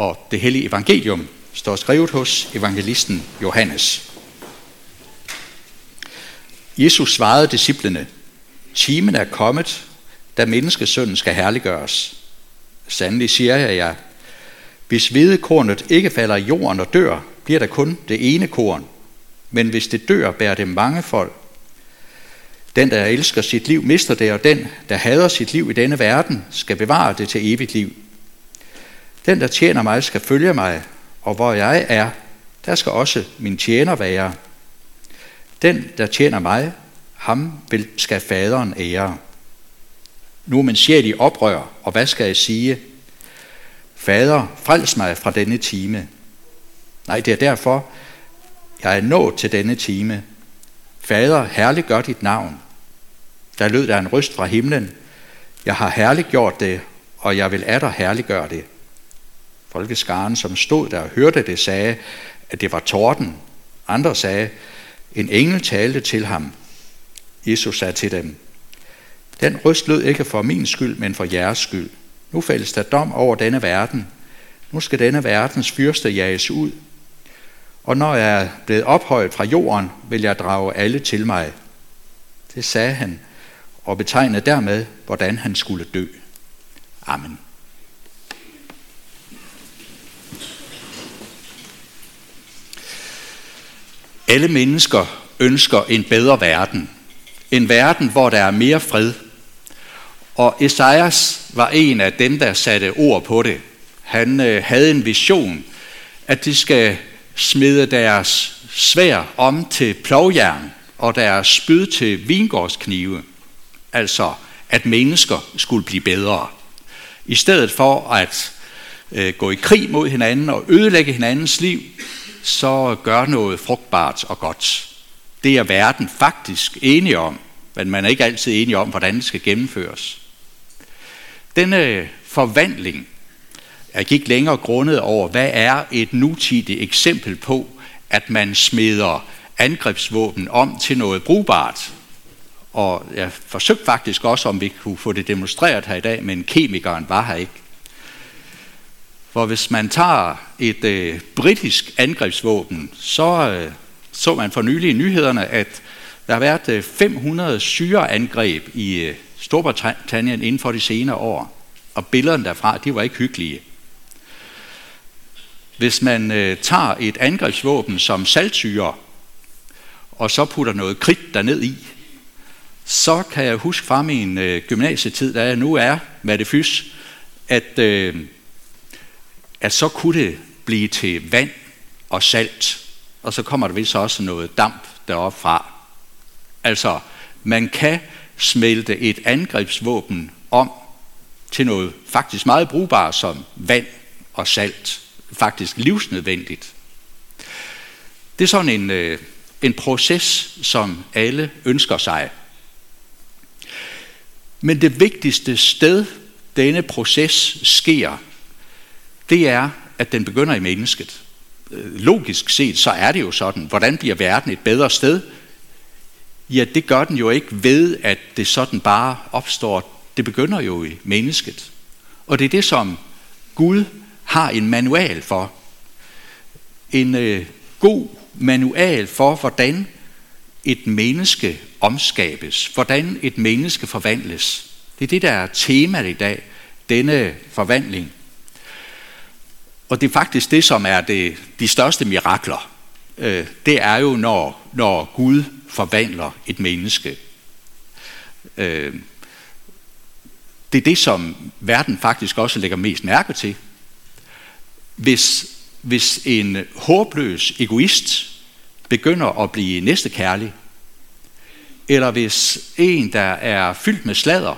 Og det hellige evangelium står skrevet hos evangelisten Johannes. Jesus svarede disciplene, timen er kommet, da menneskesønnen skal herliggøres. Sandelig siger jeg jer, hvis hvedekornet ikke falder i jorden og dør, bliver der kun det ene korn. Men hvis det dør, bærer det mange folk. Den, der elsker sit liv, mister det, og den, der hader sit liv i denne verden, skal bevare det til evigt liv. Den, der tjener mig, skal følge mig, og hvor jeg er, der skal også min tjener være. Den, der tjener mig, ham vil, skal faderen ære. Nu er min sjæl i oprør, og hvad skal jeg sige? Fader, frels mig fra denne time. Nej, det er derfor, jeg er nået til denne time. Fader, herliggør dit navn. Der lød der en røst fra himlen. Jeg har herliggjort det, og jeg vil atter herliggøre det. Folkeskaren, som stod der og hørte det, sagde, at det var torden. Andre sagde, en engel talte til ham. Jesus sagde til dem, den røst lød ikke for min skyld, men for jeres skyld. Nu fældes der dom over denne verden. Nu skal denne verdens fyrste jages ud. Og når jeg er blevet ophøjet fra jorden, vil jeg drage alle til mig. Det sagde han, og betegnede dermed, hvordan han skulle dø. Amen. Alle mennesker ønsker en bedre verden. En verden, hvor der er mere fred. Og Esajas var en af dem, der satte ord på det. Han øh, havde en vision, at de skal smide deres svær om til plovjern og deres spyd til vingårdsknive. Altså, at mennesker skulle blive bedre. I stedet for at øh, gå i krig mod hinanden og ødelægge hinandens liv, så gør noget frugtbart og godt. Det er verden faktisk enige om, men man er ikke altid enige om, hvordan det skal gennemføres. Denne øh, forvandling jeg gik længere grundet over, hvad er et nutidigt eksempel på, at man smider angrebsvåben om til noget brugbart. Og jeg forsøgte faktisk også, om vi kunne få det demonstreret her i dag, men kemikeren var her ikke. For hvis man tager et øh, britisk angrebsvåben, så øh, så man for nylig i nyhederne, at der har været øh, 500 syreangreb i øh, Storbritannien inden for de senere år. Og billederne derfra, de var ikke hyggelige. Hvis man øh, tager et angrebsvåben som saltsyre, og så putter noget kridt derned i, så kan jeg huske fra min øh, gymnasietid, da jeg nu er med det fys, at, øh, at så kunne det blive til vand og salt, og så kommer der vist også noget damp deroppe fra. Altså, man kan smelte et angrebsvåben om til noget faktisk meget brugbart som vand og salt faktisk livsnødvendigt. Det er sådan en, øh, en proces, som alle ønsker sig. Men det vigtigste sted, denne proces sker, det er, at den begynder i mennesket. Øh, logisk set, så er det jo sådan. Hvordan bliver verden et bedre sted? Ja, det gør den jo ikke ved, at det sådan bare opstår. Det begynder jo i mennesket. Og det er det, som Gud har en manual for. En øh, god manual for, hvordan et menneske omskabes, hvordan et menneske forvandles. Det er det, der er temaet i dag, denne forvandling. Og det er faktisk det, som er det, de største mirakler. Øh, det er jo, når, når Gud forvandler et menneske. Øh, det er det, som verden faktisk også lægger mest mærke til hvis, hvis en håbløs egoist begynder at blive næstekærlig, eller hvis en, der er fyldt med sladder,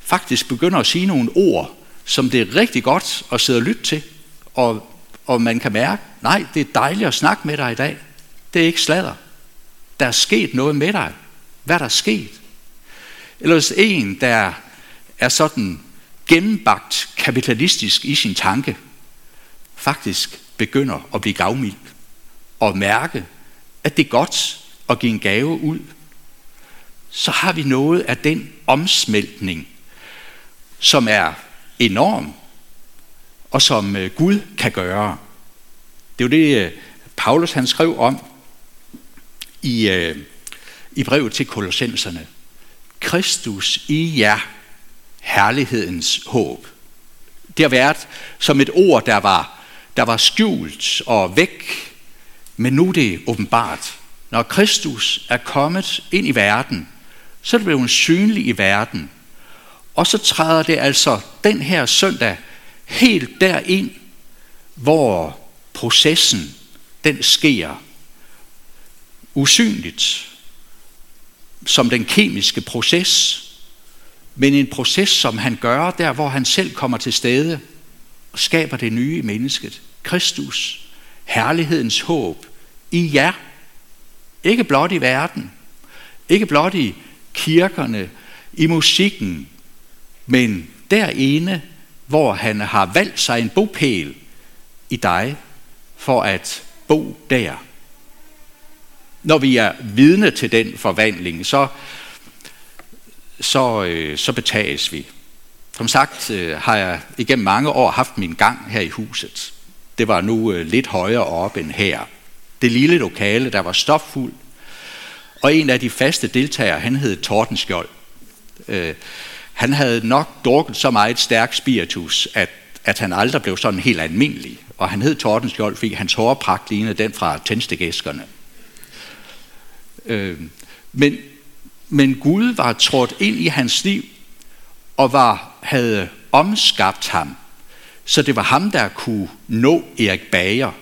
faktisk begynder at sige nogle ord, som det er rigtig godt at sidde og lytte til, og, og man kan mærke, nej, det er dejligt at snakke med dig i dag. Det er ikke sladder. Der er sket noget med dig. Hvad der er sket? Eller hvis en, der er sådan gennembagt kapitalistisk i sin tanke, faktisk begynder at blive gavmild og mærke, at det er godt at give en gave ud, så har vi noget af den omsmeltning, som er enorm, og som øh, Gud kan gøre. Det er jo det, øh, Paulus han skrev om i, øh, i brevet til kolossenserne. Kristus i jer, herlighedens håb. Det har været som et ord, der var, der var skjult og væk, men nu er det åbenbart. Når Kristus er kommet ind i verden, så er det blevet synlig i verden. Og så træder det altså den her søndag helt derind, hvor processen den sker usynligt, som den kemiske proces, men en proces, som han gør der, hvor han selv kommer til stede og skaber det nye i mennesket. Kristus, herlighedens håb i jer. Ikke blot i verden, ikke blot i kirkerne, i musikken, men derinde, hvor han har valgt sig en bopæl i dig, for at bo der. Når vi er vidne til den forvandling, så, så, øh, så betages vi. Som sagt øh, har jeg igennem mange år haft min gang her i huset. Det var nu øh, lidt højere op end her. Det lille lokale, der var stoffuld. Og en af de faste deltagere, han hed Tordenskjold. Øh, han havde nok drukket så meget stærk spiritus, at, at han aldrig blev sådan helt almindelig. Og han hed Tordenskjold, fordi hans hårpragt lignede den fra tændstikæskerne. Øh, men, men Gud var trådt ind i hans liv og var, havde omskabt ham, så det var ham, der kunne nå Erik Bager.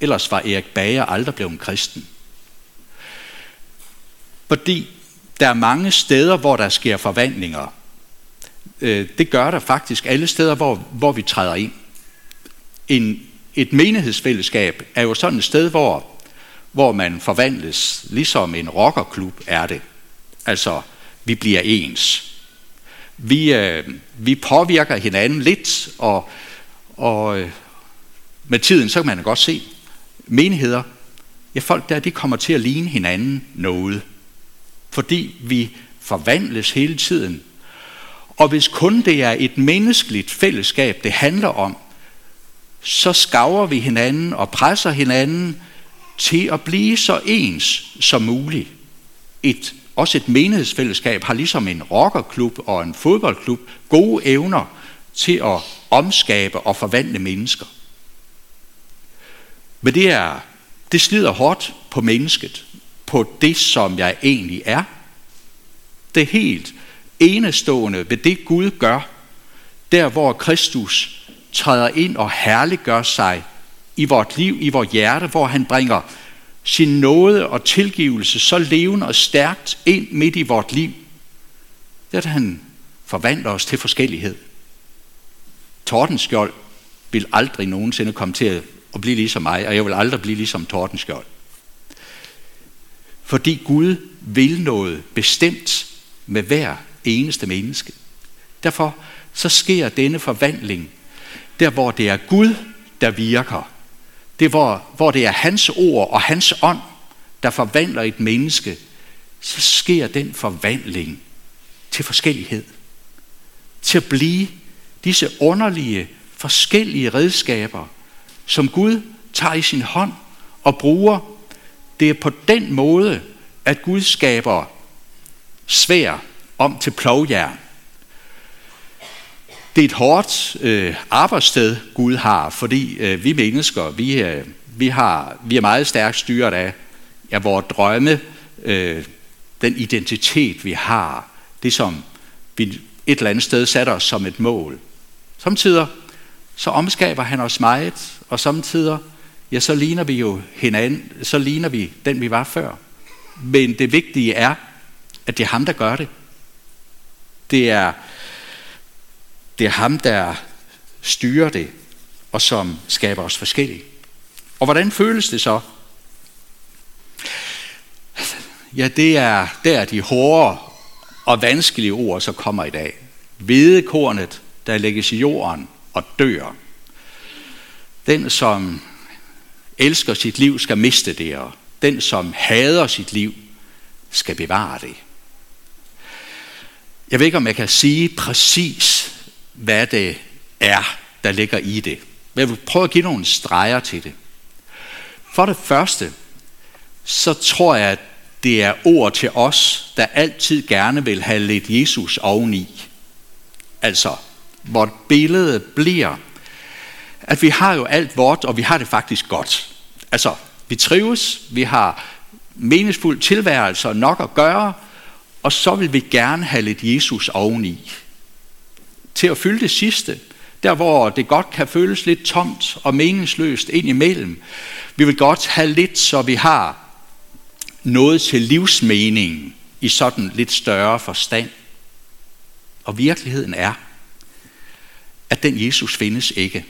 Ellers var Erik Bager aldrig blevet en kristen. Fordi der er mange steder, hvor der sker forvandlinger. Øh, det gør der faktisk alle steder, hvor, hvor vi træder ind. En, et menighedsfællesskab er jo sådan et sted, hvor hvor man forvandles, ligesom en rockerklub er det. Altså, vi bliver ens. Vi, øh, vi påvirker hinanden lidt, og, og øh, med tiden, så kan man godt se, menigheder, ja, folk der, de kommer til at ligne hinanden noget. Fordi vi forvandles hele tiden. Og hvis kun det er et menneskeligt fællesskab, det handler om, så skaver vi hinanden og presser hinanden, til at blive så ens som muligt. Et, også et menighedsfællesskab har ligesom en rockerklub og en fodboldklub gode evner til at omskabe og forvandle mennesker. Men det, er, det slider hårdt på mennesket, på det, som jeg egentlig er. Det er helt enestående ved det, Gud gør, der hvor Kristus træder ind og herliggør sig i vort liv, i vores hjerte, hvor han bringer sin nåde og tilgivelse så levende og stærkt ind midt i vort liv. Det er, at han forvandler os til forskellighed. Tordenskjold vil aldrig nogensinde komme til at blive ligesom mig, og jeg vil aldrig blive ligesom Tordenskjold. Fordi Gud vil noget bestemt med hver eneste menneske. Derfor så sker denne forvandling der, hvor det er Gud, der virker, det hvor, hvor det er hans ord og hans ånd, der forvandler et menneske, så sker den forvandling til forskellighed. Til at blive disse underlige, forskellige redskaber, som Gud tager i sin hånd og bruger. Det er på den måde, at Gud skaber svær om til plovjern. Det er et hårdt øh, arbejdssted, Gud har, fordi øh, vi mennesker, vi, øh, vi, har, vi er meget stærkt styret af, ja, vores drømme, øh, den identitet, vi har, det som vi et eller andet sted sætter os som et mål. Samtidig så omskaber han os meget, og samtidig, ja, så ligner vi jo hinanden, så ligner vi den, vi var før. Men det vigtige er, at det er ham, der gør det. Det er, det er ham, der styrer det, og som skaber os forskellige. Og hvordan føles det så? Ja, det er der de hårde og vanskelige ord så kommer i dag. Hvedekornet, der lægges i jorden og dør. Den, som elsker sit liv, skal miste det, og den, som hader sit liv, skal bevare det. Jeg ved ikke, om jeg kan sige præcis, hvad det er, der ligger i det. Men jeg vil prøve at give nogle streger til det. For det første, så tror jeg, at det er ord til os, der altid gerne vil have lidt Jesus oveni. Altså, hvor billede bliver, at vi har jo alt vort, og vi har det faktisk godt. Altså, vi trives, vi har meningsfuld tilværelse og nok at gøre, og så vil vi gerne have lidt Jesus oveni. Til at fylde det sidste, der hvor det godt kan føles lidt tomt og meningsløst ind imellem. Vi vil godt have lidt, så vi har noget til livsmening i sådan lidt større forstand. Og virkeligheden er, at den Jesus findes ikke.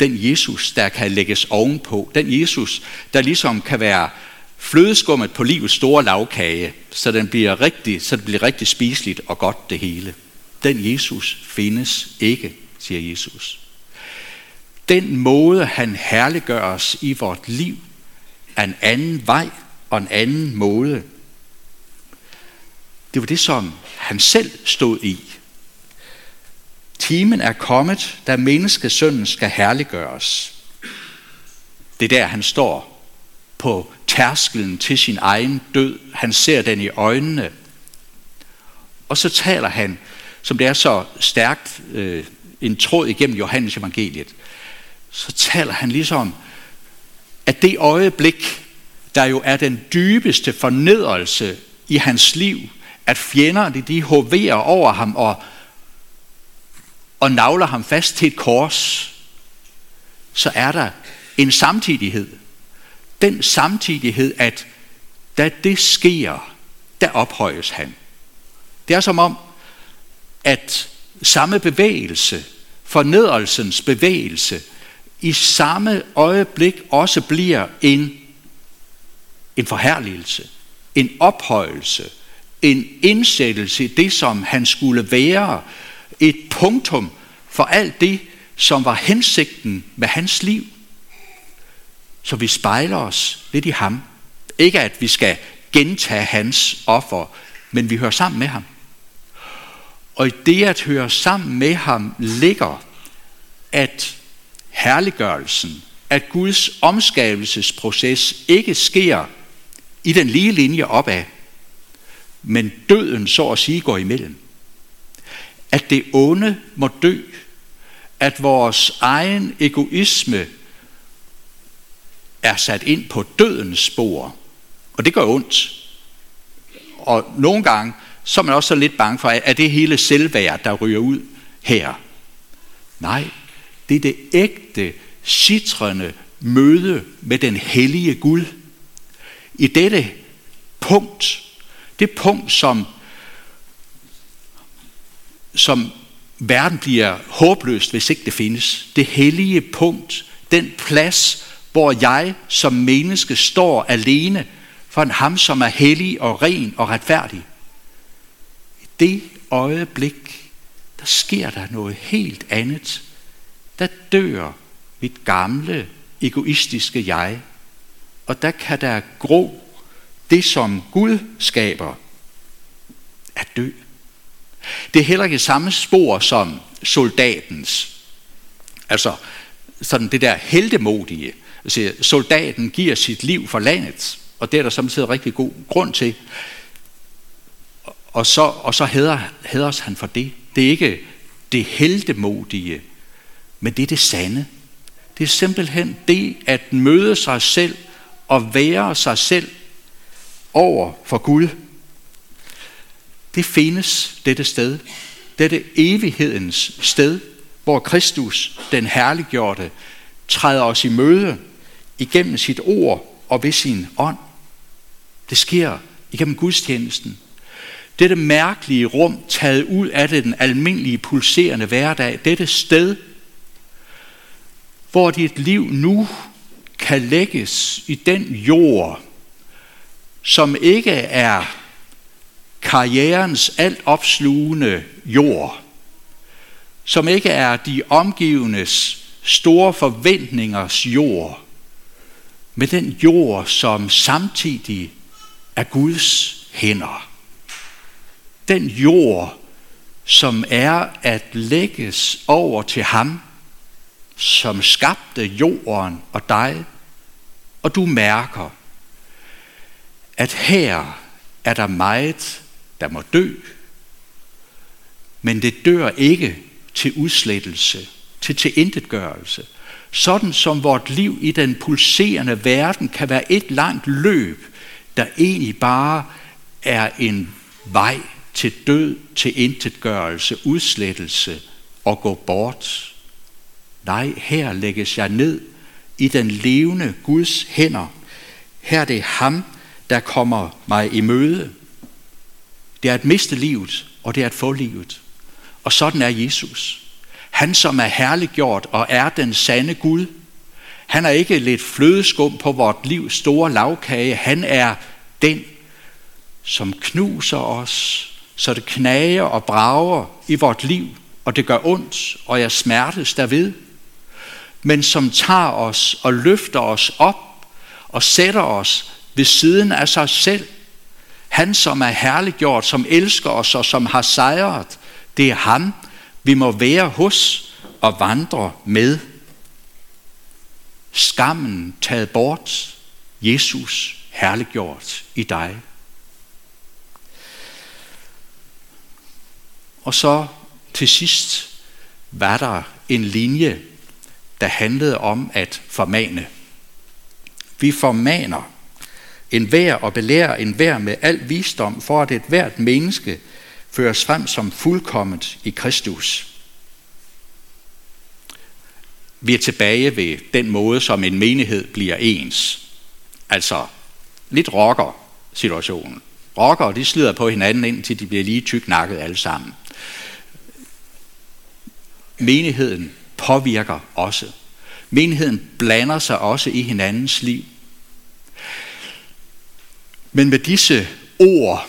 Den Jesus, der kan lægges ovenpå. Den Jesus, der ligesom kan være flødeskummet på livets store lavkage, så, den bliver rigtig, så det bliver rigtig spiseligt og godt det hele. Den Jesus findes ikke, siger Jesus. Den måde, han herliggør os i vort liv, er en anden vej og en anden måde. Det var det, som han selv stod i. Timen er kommet, da menneskesønnen skal herliggøres. Det er der, han står på tærskelen til sin egen død. Han ser den i øjnene. Og så taler han, som det er så stærkt øh, en tråd igennem Johannes evangeliet, så taler han ligesom, at det øjeblik, der jo er den dybeste fornedrelse i hans liv, at fjenderne de hoverer over ham og, og navler ham fast til et kors, så er der en samtidighed. Den samtidighed, at da det sker, der ophøjes han. Det er som om, at samme bevægelse, fornedrelsens bevægelse, i samme øjeblik også bliver en, en forherligelse, en ophøjelse, en indsættelse i det, som han skulle være, et punktum for alt det, som var hensigten med hans liv. Så vi spejler os lidt i ham. Ikke at vi skal gentage hans offer, men vi hører sammen med ham. Og i det at høre sammen med ham ligger, at herliggørelsen, at Guds omskabelsesproces ikke sker i den lige linje opad, men døden så at sige går imellem. At det onde må dø, at vores egen egoisme er sat ind på dødens spor, og det gør ondt. Og nogle gange, så er man også så lidt bange for, at det hele selvværd, der ryger ud her. Nej, det er det ægte, citrende møde med den hellige Gud. I dette punkt, det punkt, som, som verden bliver håbløst, hvis ikke det findes. Det hellige punkt, den plads, hvor jeg som menneske står alene for en ham, som er hellig og ren og retfærdig. I det øjeblik, der sker der noget helt andet. Der dør mit gamle, egoistiske jeg, og der kan der gro det, som Gud skaber, at dø. Det er heller ikke samme spor som soldatens. Altså, sådan det der heldemodige siger, soldaten giver sit liv for landet, og det er der samtidig rigtig god grund til. Og så, og så hæder, hæders han for det. Det er ikke det heldemodige, men det er det sande. Det er simpelthen det at møde sig selv og være sig selv over for Gud. Det findes dette sted. Dette evighedens sted, hvor Kristus, den herliggjorte, træder os i møde igennem sit ord og ved sin ånd. Det sker igennem gudstjenesten. Dette mærkelige rum taget ud af det, den almindelige pulserende hverdag, dette sted, hvor dit liv nu kan lægges i den jord, som ikke er karrierens alt opslugende jord, som ikke er de omgivendes store forventningers jord, med den jord, som samtidig er Guds hænder. Den jord, som er at lægges over til ham, som skabte jorden og dig, og du mærker, at her er der meget, der må dø, men det dør ikke til udslettelse, til tilintetgørelse. Sådan som vort liv i den pulserende verden kan være et langt løb, der egentlig bare er en vej til død, til intetgørelse, udslettelse og gå bort. Nej, her lægges jeg ned i den levende Guds hænder. Her er det ham, der kommer mig i møde. Det er at miste livet, og det er at få livet. Og sådan er Jesus. Han, som er herliggjort og er den sande Gud. Han er ikke lidt flødeskum på vort livs store lavkage. Han er den, som knuser os, så det knager og brager i vort liv, og det gør ondt, og jeg smertes derved. Men som tager os og løfter os op og sætter os ved siden af sig selv. Han, som er herliggjort, som elsker os og som har sejret, det er ham, vi må være hos og vandre med. Skammen taget bort, Jesus herliggjort i dig. Og så til sidst var der en linje, der handlede om at formane. Vi formaner en vær og belærer en vær med al visdom, for at et hvert menneske føres frem som fuldkommet i Kristus. Vi er tilbage ved den måde, som en menighed bliver ens. Altså lidt rocker situationen. Rocker, de slider på hinanden, indtil de bliver lige tyknakket alle sammen. Menigheden påvirker også. Menigheden blander sig også i hinandens liv. Men med disse ord,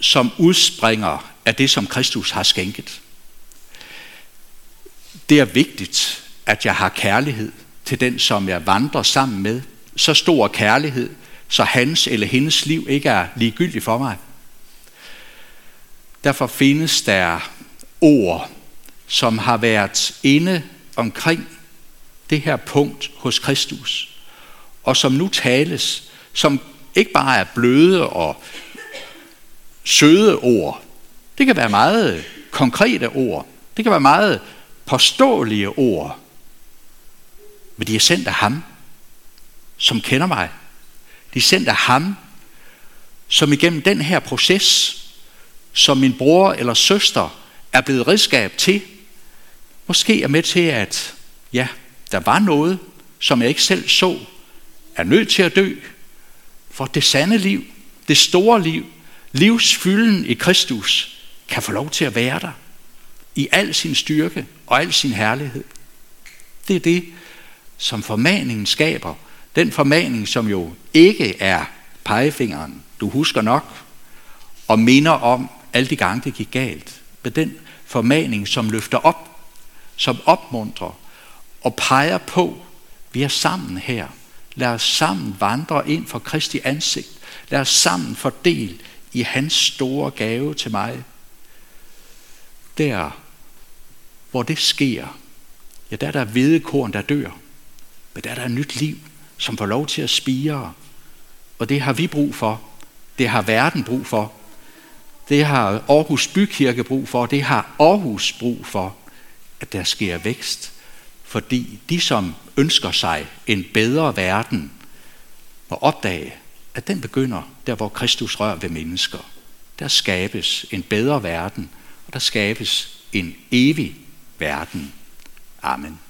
som udspringer af det, som Kristus har skænket. Det er vigtigt, at jeg har kærlighed til den, som jeg vandrer sammen med. Så stor kærlighed, så hans eller hendes liv ikke er ligegyldigt for mig. Derfor findes der ord, som har været inde omkring det her punkt hos Kristus, og som nu tales, som ikke bare er bløde og søde ord. Det kan være meget konkrete ord. Det kan være meget påståelige ord. Men de er sendt af ham, som kender mig. De er sendt af ham, som igennem den her proces, som min bror eller søster er blevet redskab til, måske er med til, at ja, der var noget, som jeg ikke selv så, er nødt til at dø, for det sande liv, det store liv, livsfylden i Kristus, kan få lov til at være der i al sin styrke og al sin herlighed. Det er det, som formaningen skaber. Den formaning, som jo ikke er pegefingeren, du husker nok, og minder om alle de gange, det gik galt. Men den formaning, som løfter op, som opmuntrer og peger på, vi er sammen her. Lad os sammen vandre ind for Kristi ansigt. Lad os sammen fordele i hans store gave til mig. Der, hvor det sker, ja, der er der hvedekorn, der dør. Men der er der et nyt liv, som får lov til at spire. Og det har vi brug for. Det har verden brug for. Det har Aarhus Bykirke brug for. Det har Aarhus brug for, at der sker vækst. Fordi de, som ønsker sig en bedre verden, må opdage, at den begynder der, hvor Kristus rører ved mennesker. Der skabes en bedre verden, og der skabes en evig verden. Amen.